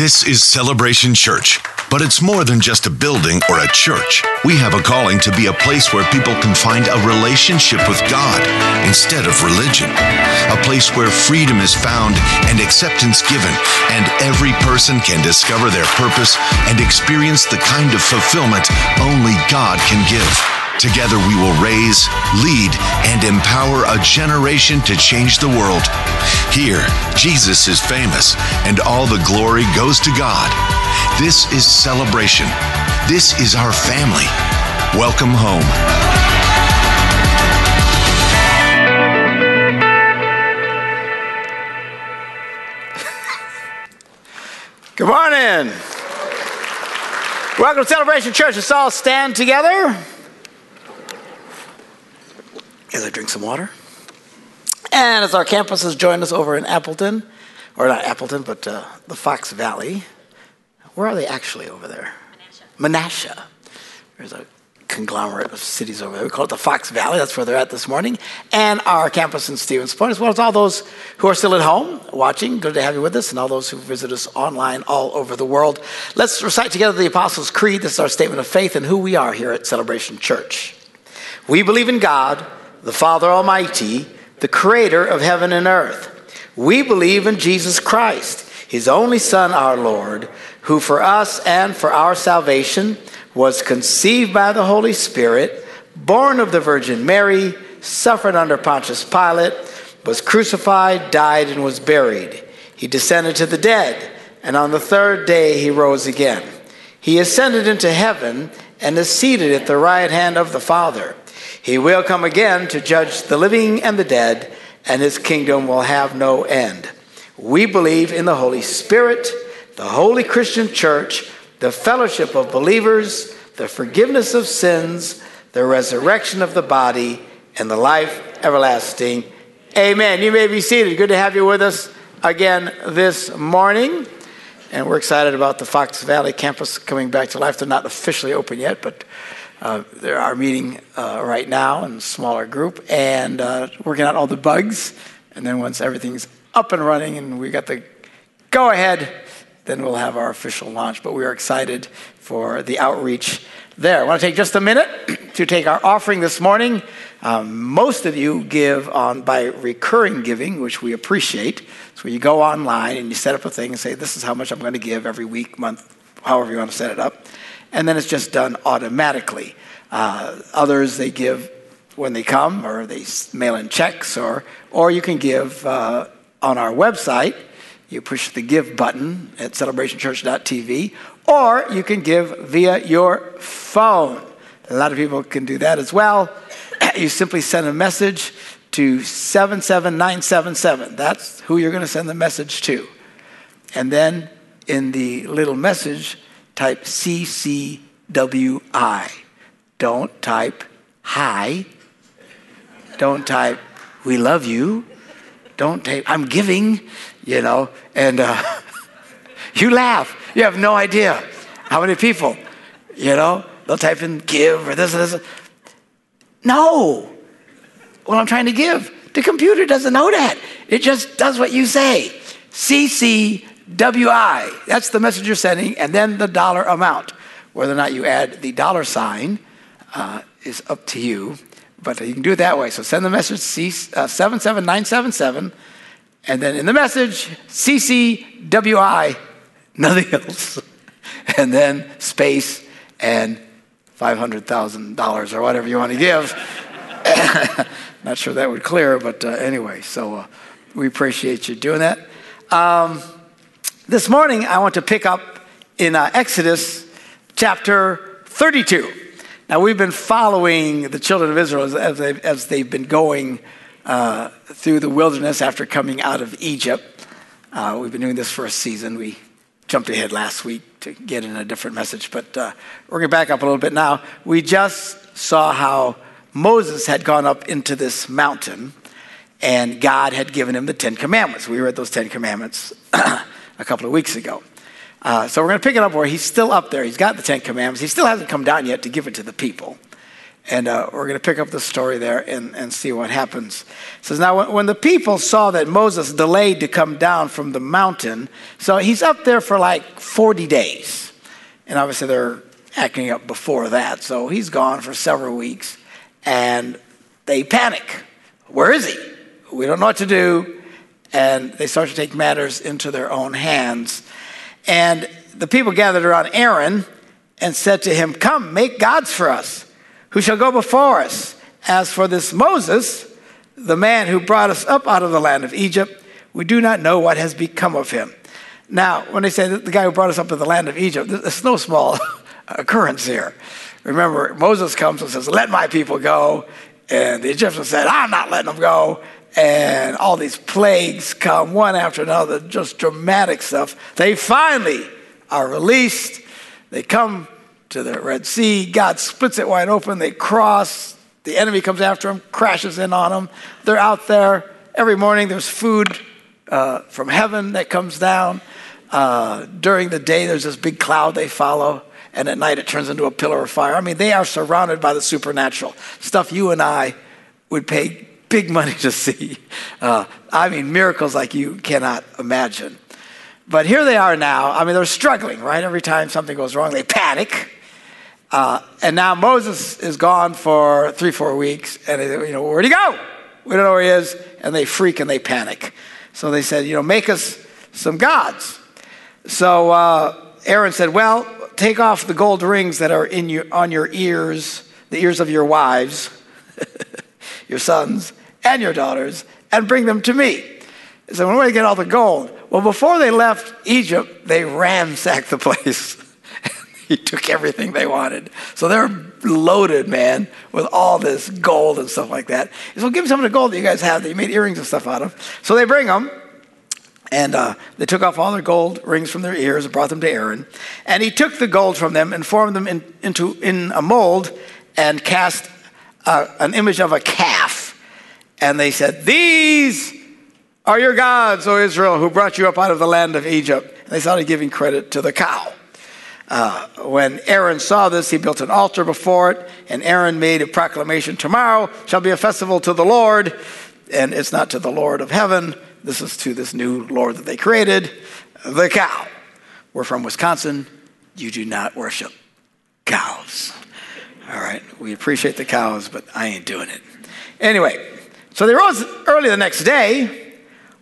This is Celebration Church, but it's more than just a building or a church. We have a calling to be a place where people can find a relationship with God instead of religion. A place where freedom is found and acceptance given, and every person can discover their purpose and experience the kind of fulfillment only God can give. Together we will raise, lead, and empower a generation to change the world. Here, Jesus is famous, and all the glory goes to God. This is celebration. This is our family. Welcome home. Good morning. Welcome to Celebration Church. Let's all stand together. As I drink some water. And as our campuses join us over in Appleton, or not Appleton, but uh, the Fox Valley. Where are they actually over there? Menasha. There's a conglomerate of cities over there. We call it the Fox Valley. That's where they're at this morning. And our campus in Stevens Point, as well as all those who are still at home watching. Good to have you with us, and all those who visit us online all over the world. Let's recite together the Apostles' Creed. This is our statement of faith and who we are here at Celebration Church. We believe in God, the Father Almighty, the creator of heaven and earth. We believe in Jesus Christ, his only Son, our Lord, who for us and for our salvation was conceived by the Holy Spirit, born of the Virgin Mary, suffered under Pontius Pilate, was crucified, died, and was buried. He descended to the dead, and on the third day he rose again. He ascended into heaven and is seated at the right hand of the Father. He will come again to judge the living and the dead, and his kingdom will have no end. We believe in the Holy Spirit, the holy Christian church, the fellowship of believers, the forgiveness of sins, the resurrection of the body, and the life everlasting. Amen. You may be seated. Good to have you with us again this morning. And we're excited about the Fox Valley campus coming back to life. They're not officially open yet, but uh, they are meeting uh, right now in a smaller group and uh, working out all the bugs. And then once everything's up and running and we got the go ahead, then we'll have our official launch. But we are excited for the outreach there. I want to take just a minute to take our offering this morning. Um, most of you give on by recurring giving, which we appreciate. So you go online and you set up a thing and say, "This is how much I'm going to give every week, month, however you want to set it up." And then it's just done automatically. Uh, others, they give when they come, or they mail in checks, or, or you can give uh, on our website. You push the give button at celebrationchurch.tv, or you can give via your phone. A lot of people can do that as well. You simply send a message to 77977. That's who you're going to send the message to. And then in the little message, type CCWI. Don't type hi. Don't type we love you. Don't type I'm giving, you know, and uh, you laugh. You have no idea how many people, you know, they'll type in give or this or this. No. What I'm trying to give. The computer doesn't know that. It just does what you say. CC WI, that's the message you're sending, and then the dollar amount. Whether or not you add the dollar sign uh, is up to you, but you can do it that way. So send the message C, uh, 77977, and then in the message, CCWI, nothing else, and then space and $500,000 or whatever you want to give. Not sure that would clear, but uh, anyway, so uh, we appreciate you doing that. Um, this morning, I want to pick up in uh, Exodus chapter 32. Now, we've been following the children of Israel as, they've, as they've been going uh, through the wilderness after coming out of Egypt. Uh, we've been doing this for a season. We jumped ahead last week to get in a different message, but uh, we're going to back up a little bit now. We just saw how Moses had gone up into this mountain and God had given him the Ten Commandments. We read those Ten Commandments a couple of weeks ago. Uh, so we're going to pick it up where he's still up there. He's got the Ten Commandments. He still hasn't come down yet to give it to the people. And uh, we're going to pick up the story there and, and see what happens. It says, Now, when, when the people saw that Moses delayed to come down from the mountain, so he's up there for like 40 days. And obviously, they're acting up before that. So he's gone for several weeks. And they panic. Where is he? We don't know what to do. And they start to take matters into their own hands. And the people gathered around Aaron and said to him, Come, make gods for us, who shall go before us. As for this Moses, the man who brought us up out of the land of Egypt, we do not know what has become of him. Now, when they say the guy who brought us up to the land of Egypt, it's no small occurrence here. Remember, Moses comes and says, Let my people go. And the Egyptians said, I'm not letting them go. And all these plagues come one after another, just dramatic stuff. They finally are released. They come to the Red Sea. God splits it wide open. They cross. The enemy comes after them, crashes in on them. They're out there. Every morning there's food uh, from heaven that comes down. Uh, during the day, there's this big cloud they follow and at night it turns into a pillar of fire. I mean, they are surrounded by the supernatural stuff you and I would pay big money to see. Uh, I mean, miracles like you cannot imagine. But here they are now. I mean, they're struggling, right? Every time something goes wrong, they panic. Uh, and now Moses is gone for three, four weeks, and they, you know, where'd he go? We don't know where he is, and they freak and they panic. So they said, you know, make us some gods. So uh, Aaron said, well, take off the gold rings that are in your, on your ears, the ears of your wives, your sons, and your daughters, and bring them to me. He So when do I get all the gold? Well, before they left Egypt, they ransacked the place. he took everything they wanted. So they're loaded, man, with all this gold and stuff like that. He So give me some of the gold that you guys have that you made earrings and stuff out of. So they bring them. And uh, they took off all their gold rings from their ears and brought them to Aaron. And he took the gold from them and formed them in, into in a mold and cast uh, an image of a calf. And they said, These are your gods, O Israel, who brought you up out of the land of Egypt. And they started giving credit to the cow. Uh, when Aaron saw this, he built an altar before it, and Aaron made a proclamation Tomorrow shall be a festival to the Lord, and it's not to the Lord of heaven this is to this new Lord that they created, the cow. We're from Wisconsin. You do not worship cows. All right, we appreciate the cows, but I ain't doing it. Anyway, so they rose early the next day,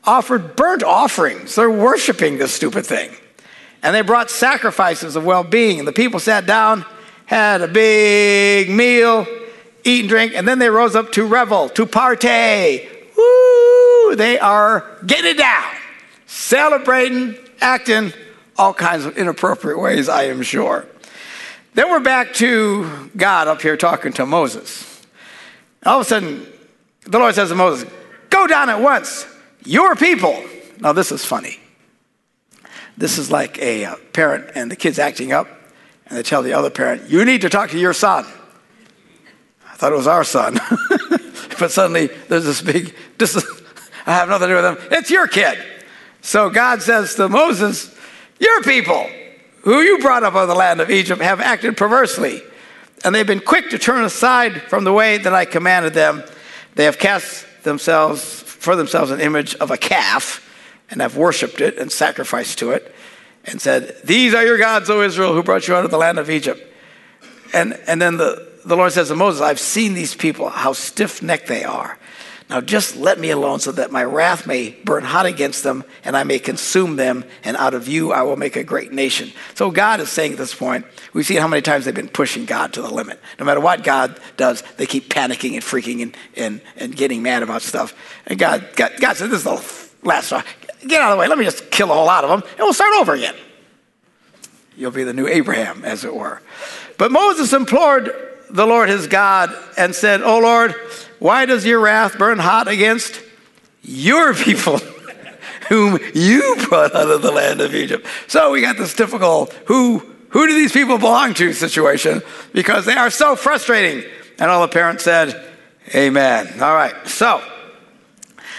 offered burnt offerings. They're worshiping this stupid thing. And they brought sacrifices of well being. And the people sat down, had a big meal, eat and drink, and then they rose up to revel, to partay. Woo! they are getting down, celebrating, acting all kinds of inappropriate ways, I am sure. Then we're back to God up here talking to Moses. All of a sudden, the Lord says to Moses, Go down at once, your people. Now, this is funny. This is like a uh, parent and the kid's acting up, and they tell the other parent, You need to talk to your son. I thought it was our son. but suddenly there's this big, this is, I have nothing to do with them. It's your kid. So God says to Moses, Your people, who you brought up of the land of Egypt, have acted perversely, and they've been quick to turn aside from the way that I commanded them. They have cast themselves for themselves an image of a calf and have worshipped it and sacrificed to it and said, These are your gods, O Israel, who brought you out of the land of Egypt. And, and then the, the Lord says to Moses, I've seen these people, how stiff necked they are. Now just let me alone so that my wrath may burn hot against them and I may consume them, and out of you I will make a great nation. So God is saying at this point, we've seen how many times they've been pushing God to the limit. No matter what God does, they keep panicking and freaking and, and, and getting mad about stuff. And God, God, God said, This is the last straw. Get out of the way. Let me just kill a whole lot of them, and we'll start over again. You'll be the new Abraham, as it were. But Moses implored the Lord his God and said, Oh Lord, why does your wrath burn hot against your people, whom you brought out of the land of Egypt? So we got this difficult who who do these people belong to situation because they are so frustrating. And all the parents said, Amen. All right. So,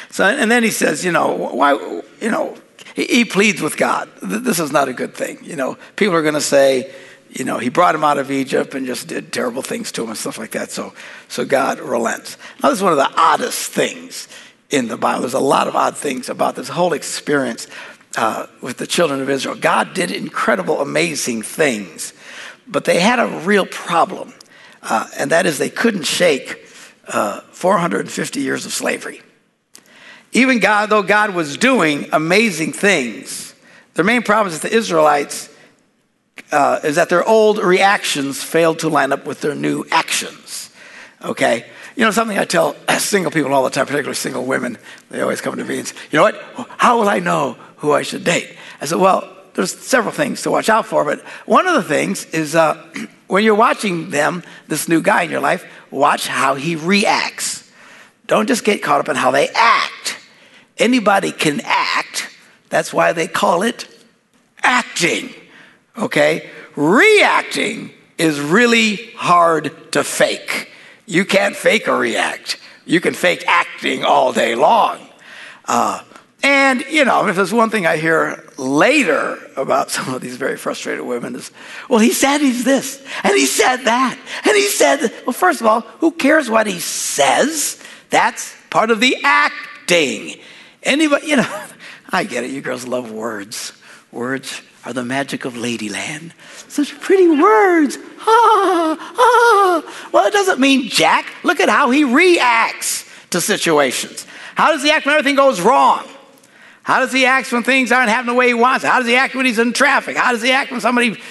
so and then he says, you know, why, you know, he, he pleads with God. This is not a good thing. You know, people are going to say, you know, he brought him out of Egypt and just did terrible things to him and stuff like that. So, so God relents. Now, this is one of the oddest things in the Bible. There's a lot of odd things about this whole experience uh, with the children of Israel. God did incredible, amazing things, but they had a real problem, uh, and that is they couldn't shake uh, 450 years of slavery. Even God, though God was doing amazing things, their main problem is the Israelites uh, is that their old reactions failed to line up with their new actions. Okay? You know, something I tell single people all the time, particularly single women, they always come to me and say, you know what? How will I know who I should date? I said, well, there's several things to watch out for, but one of the things is uh, when you're watching them, this new guy in your life, watch how he reacts. Don't just get caught up in how they act. Anybody can act. That's why they call it acting. Okay? Reacting is really hard to fake. You can't fake a react. You can fake acting all day long. Uh, and, you know, if there's one thing I hear later about some of these very frustrated women is, well, he said he's this, and he said that, and he said, well, first of all, who cares what he says? That's part of the acting. Anybody, you know, I get it. You girls love words. Words are the magic of Ladyland. Such pretty words. Ah, ah. Well, it doesn't mean Jack. Look at how he reacts to situations. How does he act when everything goes wrong? How does he act when things aren't happening the way he wants? How does he act when he's in traffic? How does he act when somebody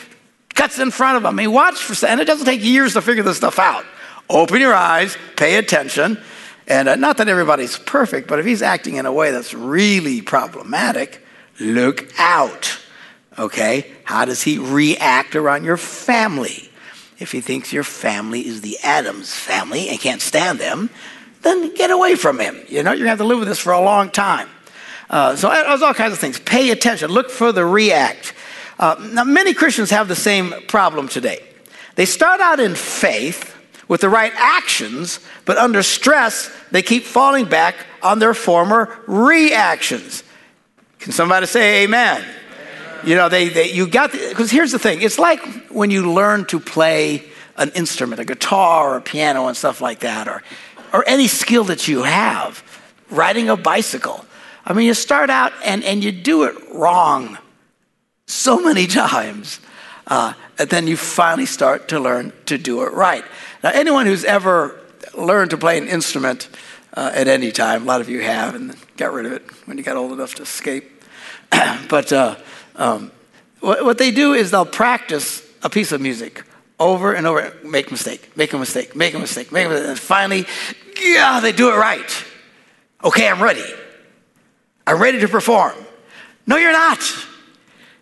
cuts in front of him? I mean, watch for, and it doesn't take years to figure this stuff out. Open your eyes, pay attention, and uh, not that everybody's perfect, but if he's acting in a way that's really problematic, look out. Okay? How does he react around your family? If he thinks your family is the Addams family and can't stand them, then get away from him. You know, you're going to have to live with this for a long time. Uh, so there's all kinds of things. Pay attention. Look for the react. Uh, now, many Christians have the same problem today. They start out in faith with the right actions, but under stress, they keep falling back on their former reactions. Can somebody say amen? You know, they, they you got, because here's the thing it's like when you learn to play an instrument, a guitar or a piano and stuff like that, or, or any skill that you have, riding a bicycle. I mean, you start out and, and you do it wrong so many times. Uh, and then you finally start to learn to do it right. Now, anyone who's ever learned to play an instrument uh, at any time, a lot of you have, and got rid of it when you got old enough to escape. but uh, um, what, what they do is they'll practice a piece of music over and over, make a mistake, make a mistake, make a mistake, make a mistake, and finally, yeah, they do it right. Okay, I'm ready. I'm ready to perform. No, you're not.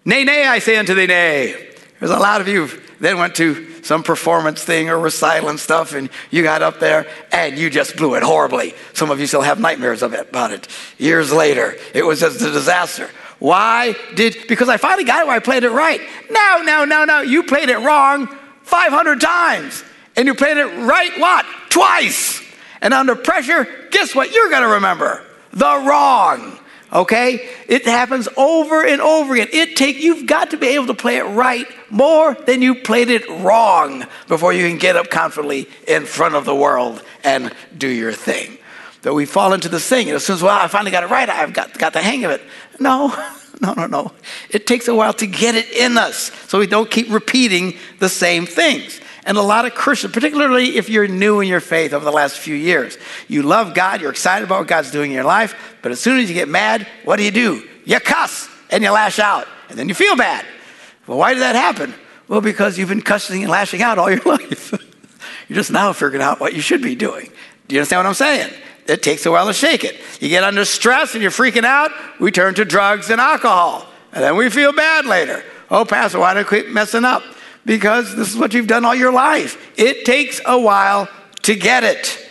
Nay, nay, I say unto thee, nay. There's a lot of you then went to some performance thing or recital and stuff, and you got up there and you just blew it horribly. Some of you still have nightmares of it, about it. Years later, it was just a disaster. Why did, because I finally got it I played it right. No, no, no, no. You played it wrong 500 times. And you played it right, what? Twice. And under pressure, guess what you're going to remember? The wrong. Okay? It happens over and over again. It take you've got to be able to play it right more than you played it wrong before you can get up confidently in front of the world and do your thing. That we fall into this thing. As soon as, well, I finally got it right, I've got, got the hang of it. No, no, no, no. It takes a while to get it in us so we don't keep repeating the same things. And a lot of Christians, particularly if you're new in your faith over the last few years, you love God, you're excited about what God's doing in your life, but as soon as you get mad, what do you do? You cuss and you lash out, and then you feel bad. Well, why did that happen? Well, because you've been cussing and lashing out all your life. you're just now figuring out what you should be doing. Do you understand what I'm saying? It takes a while to shake it. You get under stress and you're freaking out, we turn to drugs and alcohol. And then we feel bad later. Oh, Pastor, why do I quit messing up? because this is what you've done all your life. It takes a while to get it.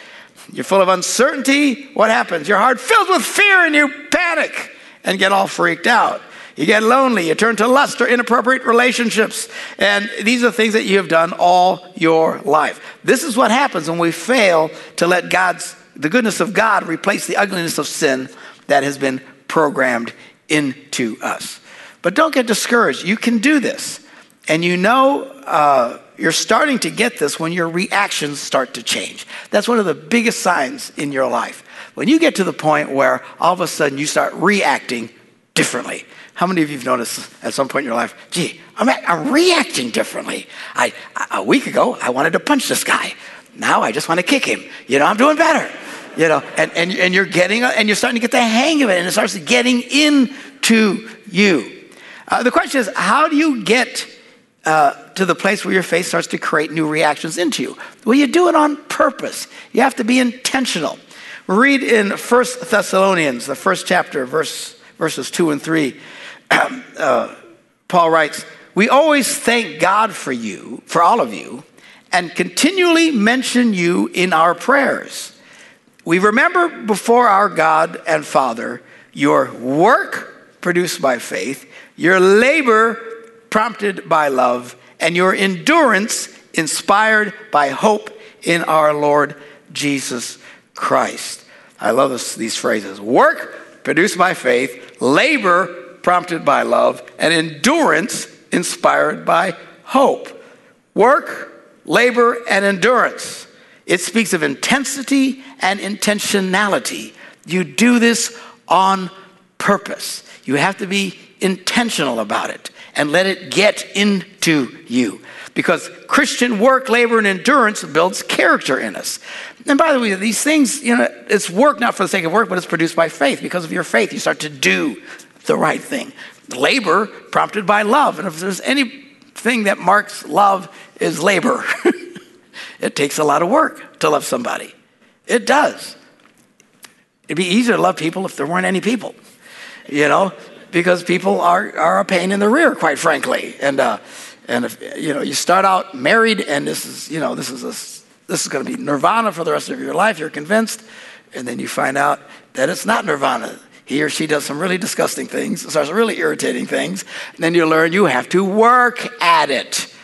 You're full of uncertainty. What happens? Your heart fills with fear and you panic and get all freaked out. You get lonely. You turn to lust or inappropriate relationships. And these are things that you have done all your life. This is what happens when we fail to let God's, the goodness of God replace the ugliness of sin that has been programmed into us. But don't get discouraged. You can do this. And you know uh, you're starting to get this when your reactions start to change. That's one of the biggest signs in your life. When you get to the point where all of a sudden you start reacting differently. How many of you have noticed at some point in your life, gee, I'm, I'm reacting differently? I, a week ago, I wanted to punch this guy. Now I just want to kick him. You know, I'm doing better. You know, and, and, and you're getting, and you're starting to get the hang of it, and it starts getting into you. Uh, the question is, how do you get uh, to the place where your faith starts to create new reactions into you? Well, you do it on purpose. You have to be intentional. Read in First Thessalonians, the first chapter, verse, verses 2 and 3. uh, Paul writes, We always thank God for you, for all of you, and continually mention you in our prayers. We remember before our God and Father your work produced by faith, your labor prompted by love, and your endurance inspired by hope in our Lord Jesus Christ. I love this, these phrases work produced by faith, labor prompted by love, and endurance inspired by hope. Work, labor, and endurance. It speaks of intensity and intentionality. You do this on purpose. You have to be intentional about it and let it get into you. Because Christian work, labor, and endurance builds character in us. And by the way, these things, you know, it's work not for the sake of work, but it's produced by faith. Because of your faith, you start to do the right thing. Labor prompted by love. And if there's anything that marks love is labor. it takes a lot of work to love somebody. It does. It'd be easier to love people if there weren't any people, you know, because people are, are a pain in the rear, quite frankly. And, uh, and if, you know, you start out married and this is, you know, this is, a, this is going to be nirvana for the rest of your life, you're convinced, and then you find out that it's not nirvana. He or she does some really disgusting things, starts really irritating things, and then you learn you have to work at it.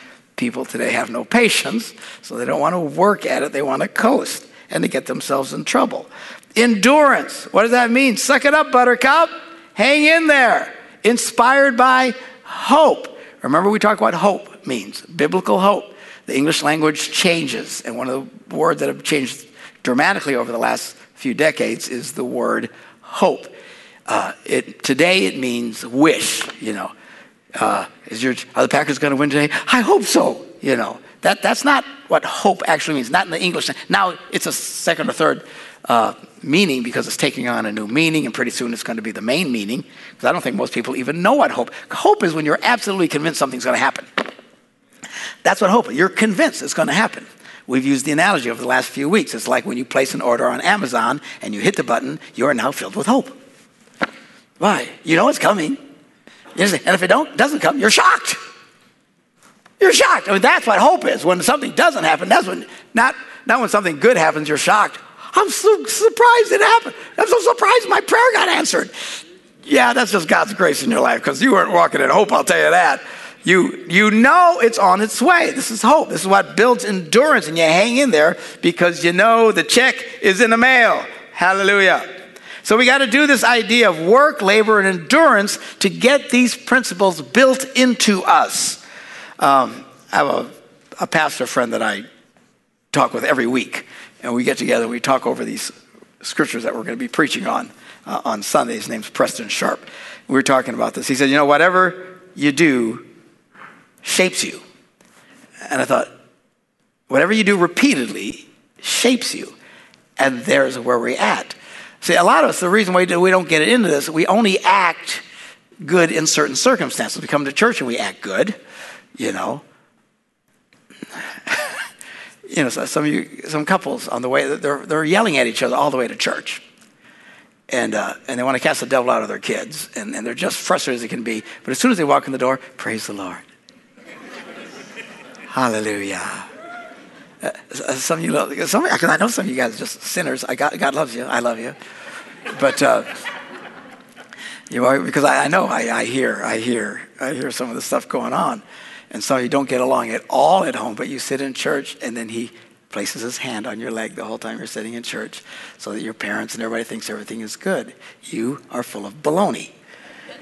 People today have no patience, so they don't want to work at it, they want to coast, and they get themselves in trouble. Endurance, what does that mean? Suck it up, buttercup. Hang in there. Inspired by hope. Remember, we talked about hope means biblical hope. The English language changes, and one of the words that have changed dramatically over the last few decades is the word hope. Uh, it, today it means wish, you know. Uh, is your, are the Packers going to win today? I hope so, you know. That, that's not what hope actually means, not in the English. Now it's a second or third uh, meaning because it's taking on a new meaning, and pretty soon it's going to be the main meaning. Because I don't think most people even know what hope. Hope is when you're absolutely convinced something's going to happen. That's what hope is. You're convinced it's going to happen. We've used the analogy over the last few weeks. It's like when you place an order on Amazon and you hit the button, you are now filled with hope. Why? You know it's coming. And if it don't, doesn't come, you're shocked. You're shocked. I mean, that's what hope is. When something doesn't happen, that's when, not, not when something good happens, you're shocked. I'm so surprised it happened. I'm so surprised my prayer got answered. Yeah, that's just God's grace in your life because you weren't walking in hope, I'll tell you that. You, you know it's on its way. This is hope. This is what builds endurance, and you hang in there because you know the check is in the mail. Hallelujah. So we got to do this idea of work, labor, and endurance to get these principles built into us. Um, I have a, a pastor friend that I talk with every week, and we get together and we talk over these scriptures that we're going to be preaching on uh, on Sunday. His name's Preston Sharp. We were talking about this. He said, You know, whatever you do shapes you. And I thought, whatever you do repeatedly shapes you. And there's where we're at. See, a lot of us, the reason why we don't get into this, we only act good in certain circumstances. We come to church and we act good, you know. you know, some of you, some couples on the way, they're, they're yelling at each other all the way to church. And, uh, and they want to cast the devil out of their kids. And, and they're just frustrated as they can be. But as soon as they walk in the door, praise the Lord. Hallelujah. Uh, some of you, some, because I know some of you guys are just sinners. I got, God loves you. I love you. But uh, you are, because I, I know, I, I hear, I hear, I hear some of the stuff going on. And so you don't get along at all at home, but you sit in church and then he places his hand on your leg the whole time you're sitting in church so that your parents and everybody thinks everything is good. You are full of baloney.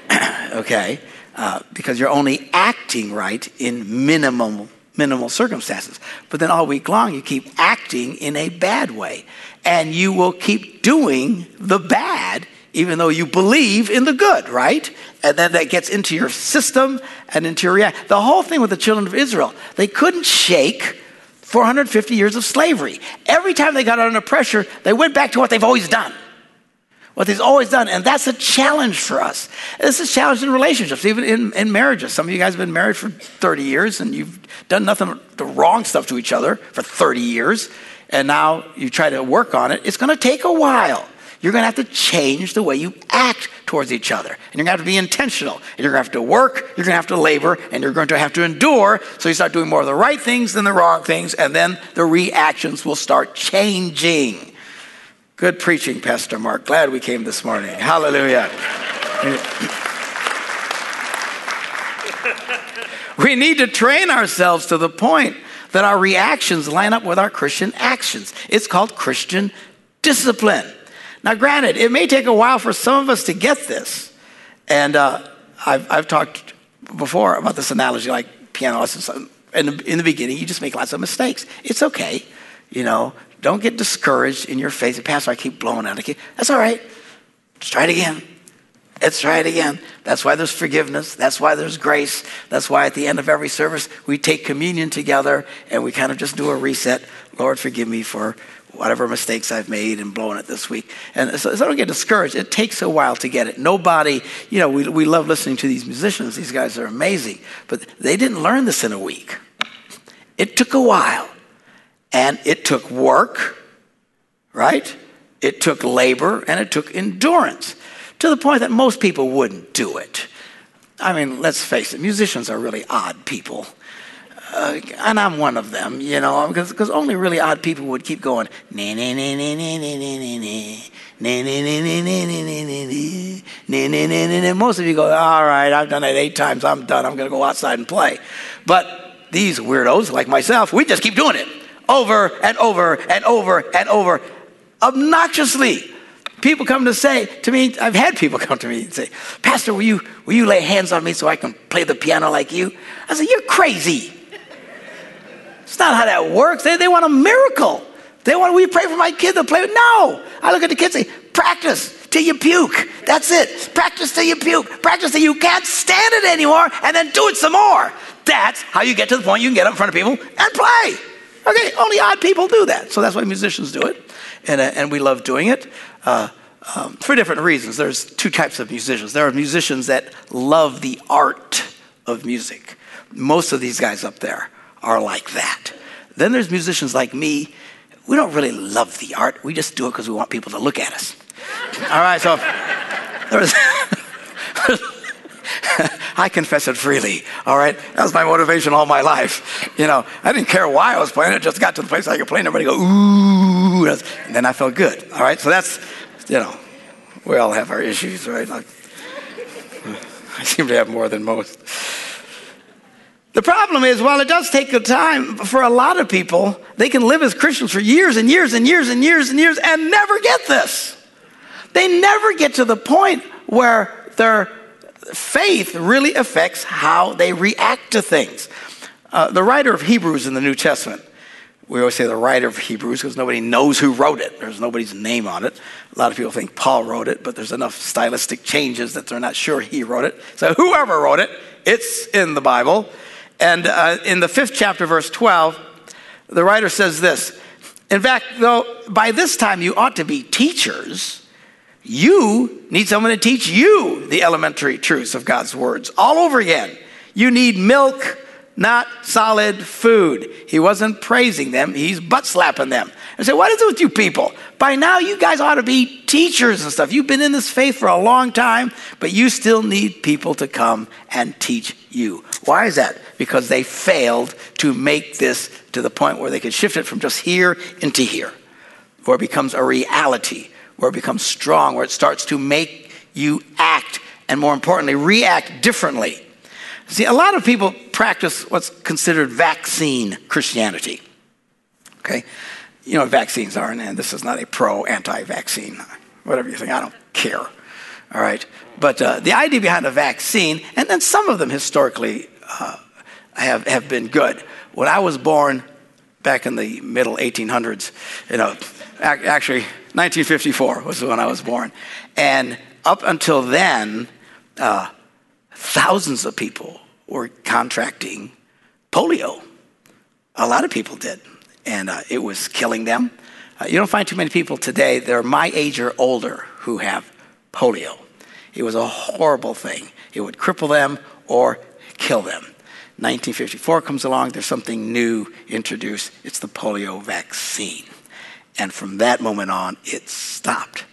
okay? uh, because you're only acting right in minimum minimal circumstances. But then all week long, you keep acting in a bad way. And you will keep doing the bad, even though you believe in the good, right? And then that gets into your system and into your reaction. The whole thing with the children of Israel, they couldn't shake 450 years of slavery. Every time they got under pressure, they went back to what they've always done what he's always done. And that's a challenge for us. This is a challenge in relationships, even in, in marriages. Some of you guys have been married for 30 years and you've done nothing, the wrong stuff to each other for 30 years. And now you try to work on it. It's going to take a while. You're going to have to change the way you act towards each other. And you're going to have to be intentional. And you're going to have to work, you're going to have to labor, and you're going to have to endure. So you start doing more of the right things than the wrong things, and then the reactions will start changing. Good preaching, Pastor Mark. Glad we came this morning. Hallelujah. we need to train ourselves to the point that our reactions line up with our Christian actions. It's called Christian discipline. Now, granted, it may take a while for some of us to get this. And uh, I've, I've talked before about this analogy like piano lessons. In the, in the beginning, you just make lots of mistakes. It's okay. You know, don't get discouraged in your faith. Pastor, I keep blowing out. I That's all right. Let's try it again. Let's try it again. That's why there's forgiveness. That's why there's grace. That's why at the end of every service, we take communion together and we kind of just do a reset. Lord, forgive me for whatever mistakes I've made and blowing it this week. And so, so don't get discouraged. It takes a while to get it. Nobody, you know, we, we love listening to these musicians. These guys are amazing. But they didn't learn this in a week. It took a while. And it took work, right? It took labor and it took endurance to the point that most people wouldn't do it. I mean, let's face it, musicians are really odd people. Uh, and I'm one of them, you know, because only really odd people would keep going. Most of you go, all right, I've done it eight times, I'm done, I'm going to go outside and play. But these weirdos like myself, we just keep doing it over and over and over and over, obnoxiously. People come to say to me, I've had people come to me and say, Pastor, will you, will you lay hands on me so I can play the piano like you? I said, You're crazy. It's not how that works. They, they want a miracle. They want, we pray for my kid to play? No. I look at the kids and say, practice till you puke. That's it. Practice till you puke. Practice till you can't stand it anymore and then do it some more. That's how you get to the point you can get up in front of people and play. Okay, only odd people do that. So that's why musicians do it. And, uh, and we love doing it uh, um, for different reasons. There's two types of musicians. There are musicians that love the art of music. Most of these guys up there are like that. Then there's musicians like me. We don't really love the art. We just do it because we want people to look at us. All right, so there's. I confess it freely. All right, that was my motivation all my life. You know, I didn't care why I was playing. It just got to the place I could play, and everybody go ooh, and then I felt good. All right, so that's you know, we all have our issues, right? Like, I seem to have more than most. The problem is, while it does take time for a lot of people, they can live as Christians for years and years and years and years and years and never get this. They never get to the point where they're faith really affects how they react to things. Uh, the writer of Hebrews in the New Testament, we always say the writer of Hebrews because nobody knows who wrote it. There's nobody's name on it. A lot of people think Paul wrote it, but there's enough stylistic changes that they're not sure he wrote it. So whoever wrote it, it's in the Bible. And uh, in the fifth chapter, verse 12, the writer says this In fact, though, by this time you ought to be teachers you need someone to teach you the elementary truths of God's words all over again. You need milk, not solid food. He wasn't praising them, he's butt slapping them. And say, What is it with you people? By now, you guys ought to be teachers and stuff. You've been in this faith for a long time, but you still need people to come and teach you. Why is that? Because they failed to make this to the point where they could shift it from just here into here, where it becomes a reality where it becomes strong, where it starts to make you act and more importantly, react differently. See, a lot of people practice what's considered vaccine Christianity. Okay? You know what vaccines are, and this is not a pro anti vaccine, whatever you think, I don't care. All right? But uh, the idea behind a vaccine, and then some of them historically uh, have, have been good. When I was born back in the middle 1800s, you know, actually 1954 was when I was born. And up until then, uh, thousands of people were contracting polio. A lot of people did, and uh, it was killing them. Uh, you don't find too many people today that are my age or older who have polio. It was a horrible thing. It would cripple them or kill them. 1954 comes along, there's something new introduced. It's the polio vaccine. And from that moment on, it stopped.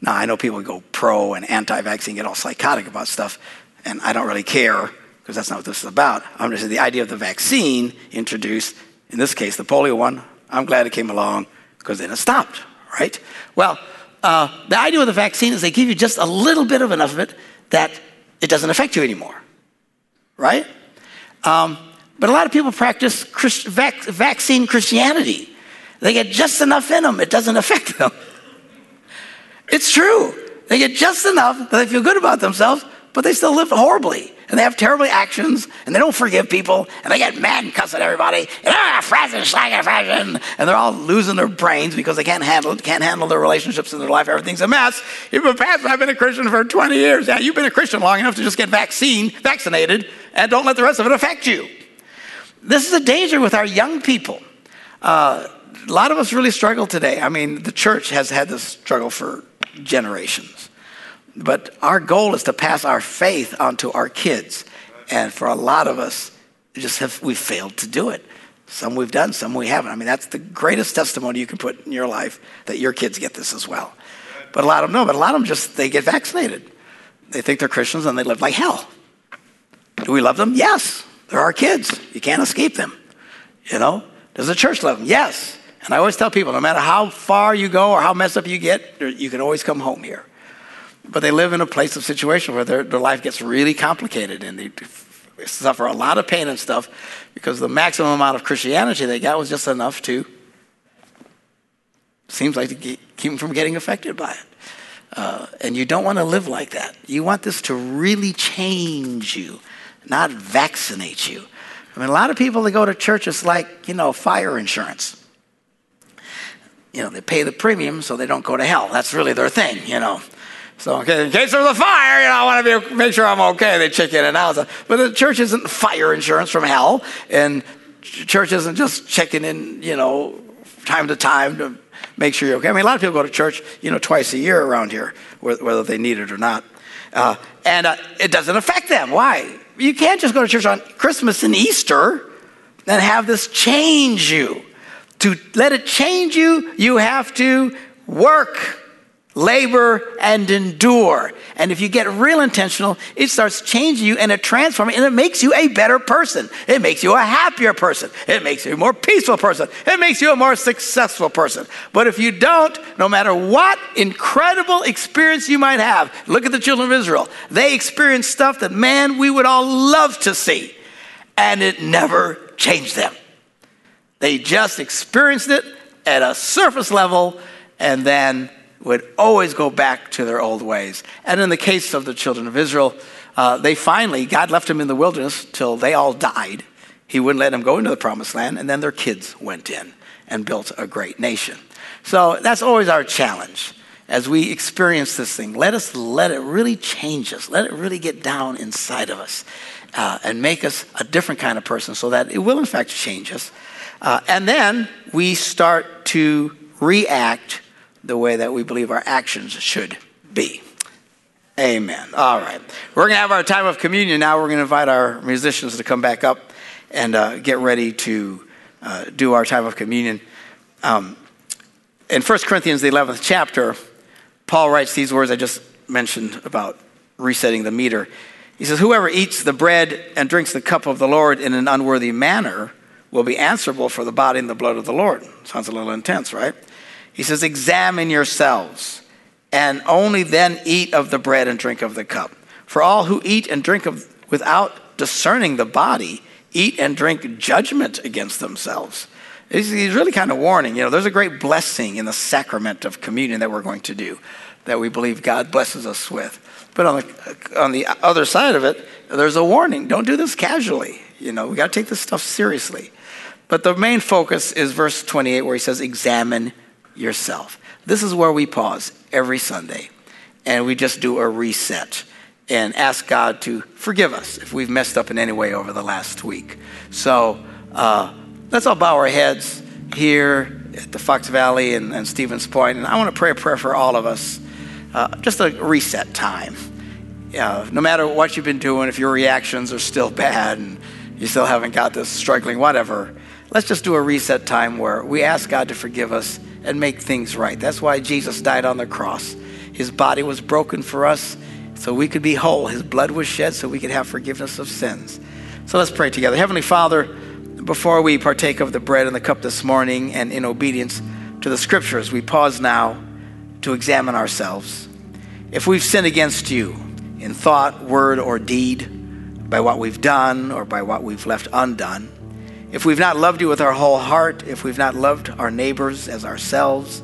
Now, I know people go pro and anti vaccine, get all psychotic about stuff, and I don't really care because that's not what this is about. I'm just saying the idea of the vaccine introduced, in this case, the polio one, I'm glad it came along because then it stopped, right? Well, uh, the idea of the vaccine is they give you just a little bit of enough of it that it doesn't affect you anymore, right? Um, but a lot of people practice Christ- vac- vaccine Christianity. They get just enough in them, it doesn't affect them. It's true. They get just enough that they feel good about themselves, but they still live horribly. And they have terrible actions, and they don't forgive people, and they get mad and cuss at everybody, and ah, fashion, fashion, and they're all losing their brains because they can't handle it, can't handle their relationships in their life. Everything's a mess. You've been pastor, I've been a Christian for 20 years. Yeah, you've been a Christian long enough to just get vaccine, vaccinated, and don't let the rest of it affect you. This is a danger with our young people. Uh, a lot of us really struggle today. I mean, the church has had this struggle for generations. But our goal is to pass our faith onto our kids. And for a lot of us, just have we failed to do it. Some we've done, some we haven't. I mean, that's the greatest testimony you can put in your life that your kids get this as well. But a lot of them no, but a lot of them just they get vaccinated. They think they're Christians and they live like hell. Do we love them? Yes. They're our kids. You can't escape them. You know? Does the church love them? Yes. And I always tell people no matter how far you go or how messed up you get, you can always come home here. But they live in a place of situation where their, their life gets really complicated and they suffer a lot of pain and stuff because the maximum amount of Christianity they got was just enough to, seems like to keep them from getting affected by it. Uh, and you don't want to live like that. You want this to really change you, not vaccinate you. I mean, a lot of people that go to church, it's like, you know, fire insurance you know, they pay the premium so they don't go to hell. That's really their thing, you know. So okay, in case there's a fire, you know, I want to be, make sure I'm okay. They check in and out. But the church isn't fire insurance from hell, and church isn't just checking in, you know, time to time to make sure you're okay. I mean, a lot of people go to church, you know, twice a year around here, whether they need it or not, uh, and uh, it doesn't affect them. Why? You can't just go to church on Christmas and Easter and have this change you. To let it change you, you have to work, labor, and endure. And if you get real intentional, it starts changing you and it transforms and it makes you a better person. It makes you a happier person. It makes you a more peaceful person. It makes you a more successful person. But if you don't, no matter what incredible experience you might have, look at the children of Israel. They experienced stuff that, man, we would all love to see. And it never changed them. They just experienced it at a surface level and then would always go back to their old ways. And in the case of the children of Israel, uh, they finally, God left them in the wilderness till they all died. He wouldn't let them go into the promised land, and then their kids went in and built a great nation. So that's always our challenge as we experience this thing. Let us let it really change us, let it really get down inside of us uh, and make us a different kind of person so that it will, in fact, change us. Uh, and then we start to react the way that we believe our actions should be. Amen. All right. We're going to have our time of communion now. We're going to invite our musicians to come back up and uh, get ready to uh, do our time of communion. Um, in 1 Corinthians, the 11th chapter, Paul writes these words I just mentioned about resetting the meter. He says, Whoever eats the bread and drinks the cup of the Lord in an unworthy manner will be answerable for the body and the blood of the Lord. Sounds a little intense, right? He says, Examine yourselves, and only then eat of the bread and drink of the cup. For all who eat and drink of, without discerning the body eat and drink judgment against themselves. He's, really kind of warning. You know, there's a great blessing in the sacrament of communion that we're going to do. that we believe God blesses us with. But on the, on the other side of it, there's a warning. Don't do this casually. You know, we got to take this stuff seriously. But the main focus is verse 28 where he says, examine yourself. This is where we pause every Sunday and we just do a reset and ask God to forgive us if we've messed up in any way over the last week. So uh, let's all bow our heads here at the Fox Valley and, and Stevens Point, and I want to pray a prayer for all of us. Uh, just a reset time. Uh, no matter what you've been doing, if your reactions are still bad and you still haven't got this struggling, whatever, let's just do a reset time where we ask God to forgive us and make things right. That's why Jesus died on the cross. His body was broken for us so we could be whole. His blood was shed so we could have forgiveness of sins. So let's pray together. Heavenly Father, before we partake of the bread and the cup this morning and in obedience to the scriptures, we pause now to examine ourselves. If we've sinned against you in thought, word, or deed, by what we've done or by what we've left undone, if we've not loved you with our whole heart, if we've not loved our neighbors as ourselves,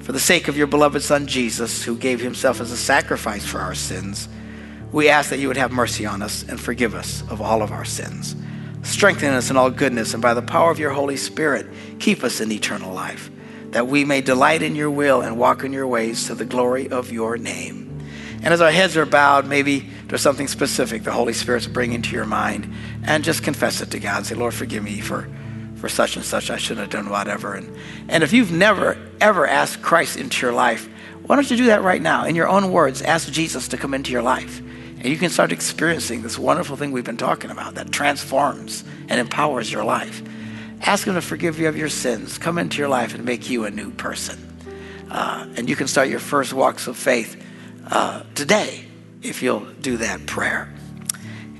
for the sake of your beloved Son Jesus, who gave himself as a sacrifice for our sins, we ask that you would have mercy on us and forgive us of all of our sins. Strengthen us in all goodness, and by the power of your Holy Spirit, keep us in eternal life that we may delight in your will and walk in your ways to the glory of your name. And as our heads are bowed, maybe there's something specific the Holy Spirit's bringing to your mind, and just confess it to God. Say, Lord, forgive me for, for such and such. I shouldn't have done whatever. And, and if you've never, ever asked Christ into your life, why don't you do that right now? In your own words, ask Jesus to come into your life. And you can start experiencing this wonderful thing we've been talking about that transforms and empowers your life. Ask Him to forgive you of your sins, come into your life and make you a new person. Uh, and you can start your first walks of faith uh, today if you'll do that prayer.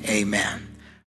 Amen.